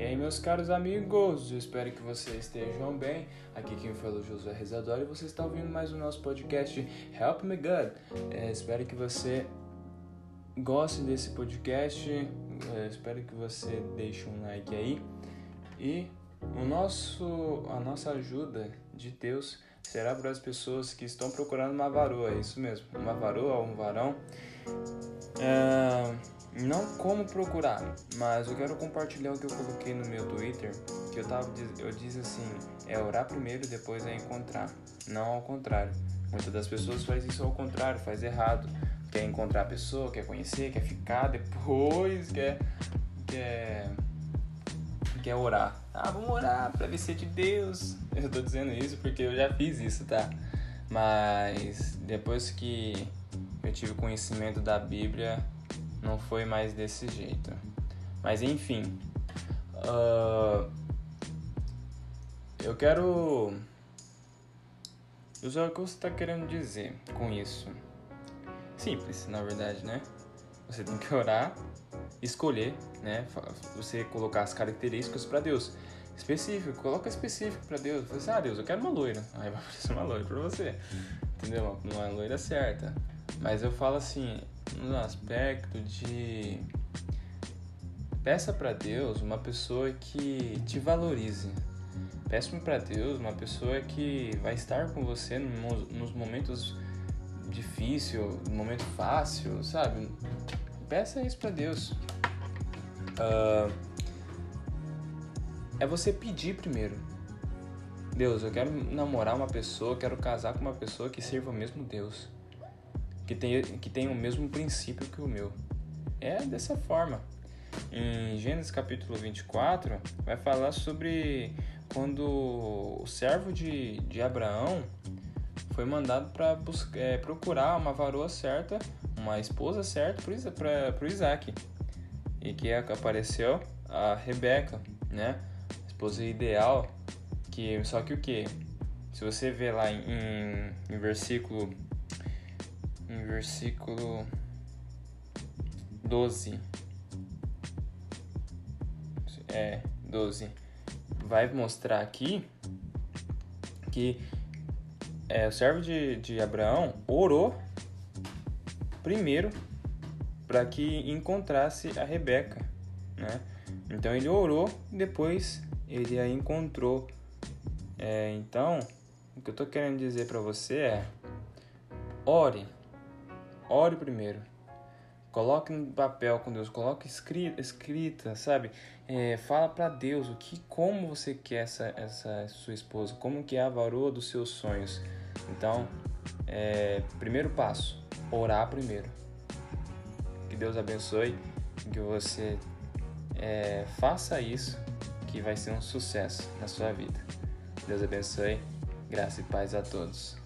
E aí, meus caros amigos, eu espero que vocês estejam bem. Aqui quem fala é o Josué Rezador e você está ouvindo mais o nosso podcast Help Me God. É, espero que você goste desse podcast, é, espero que você deixe um like aí. E o nosso, a nossa ajuda de Deus será para as pessoas que estão procurando uma varoa, é isso mesmo, uma varoa ou um varão. É, não como procurar, mas eu quero compartilhar o que eu coloquei no meu Twitter, que eu tava eu disse assim, é orar primeiro, depois é encontrar, não ao contrário. Muitas das pessoas faz isso ao contrário, faz errado. Quer encontrar a pessoa, quer conhecer, quer ficar, depois quer quer quer orar. Ah, vamos orar para ver se é de Deus. Eu tô dizendo isso porque eu já fiz isso, tá? Mas depois que eu tive conhecimento da Bíblia, não foi mais desse jeito. Mas enfim, uh, eu quero. Usar o que você está querendo dizer com isso. Simples, na verdade, né? Você tem que orar, escolher, né? Você colocar as características para Deus. Específico, coloca específico para Deus. Você assim, ah, Deus, eu quero uma loira. Aí vai aparecer uma loira para você. Entendeu? Uma loira certa. Mas eu falo assim, no aspecto de peça para Deus uma pessoa que te valorize. Peça para Deus uma pessoa que vai estar com você nos momentos difíceis, no momento fácil, sabe? Peça isso para Deus. Uh, é você pedir primeiro. Deus, eu quero namorar uma pessoa, quero casar com uma pessoa que sirva o mesmo Deus que tem, que tem o mesmo princípio que o meu. É dessa forma. Em Gênesis capítulo 24, vai falar sobre quando o servo de, de Abraão foi mandado para é, procurar uma varoa certa, uma esposa certa para o Isaac. E que apareceu a Rebeca, né? Esposa ideal. Que, só que o que? Se você ver lá em, em versículo em versículo 12. É, 12. Vai mostrar aqui que é, o servo de, de Abraão orou primeiro para que encontrasse a Rebeca, né? Então ele orou depois ele a encontrou. É, então, o que eu estou querendo dizer para você é: ore ore primeiro. Coloque no papel com Deus, coloque escrita, escrita sabe? É, fala para Deus o que, como você quer essa, essa sua esposa, como que é a varoa dos seus sonhos. Então, é, primeiro passo, orar primeiro. Que Deus abençoe, que você é, faça isso, que vai ser um sucesso na sua vida. Deus abençoe, graça e paz a todos.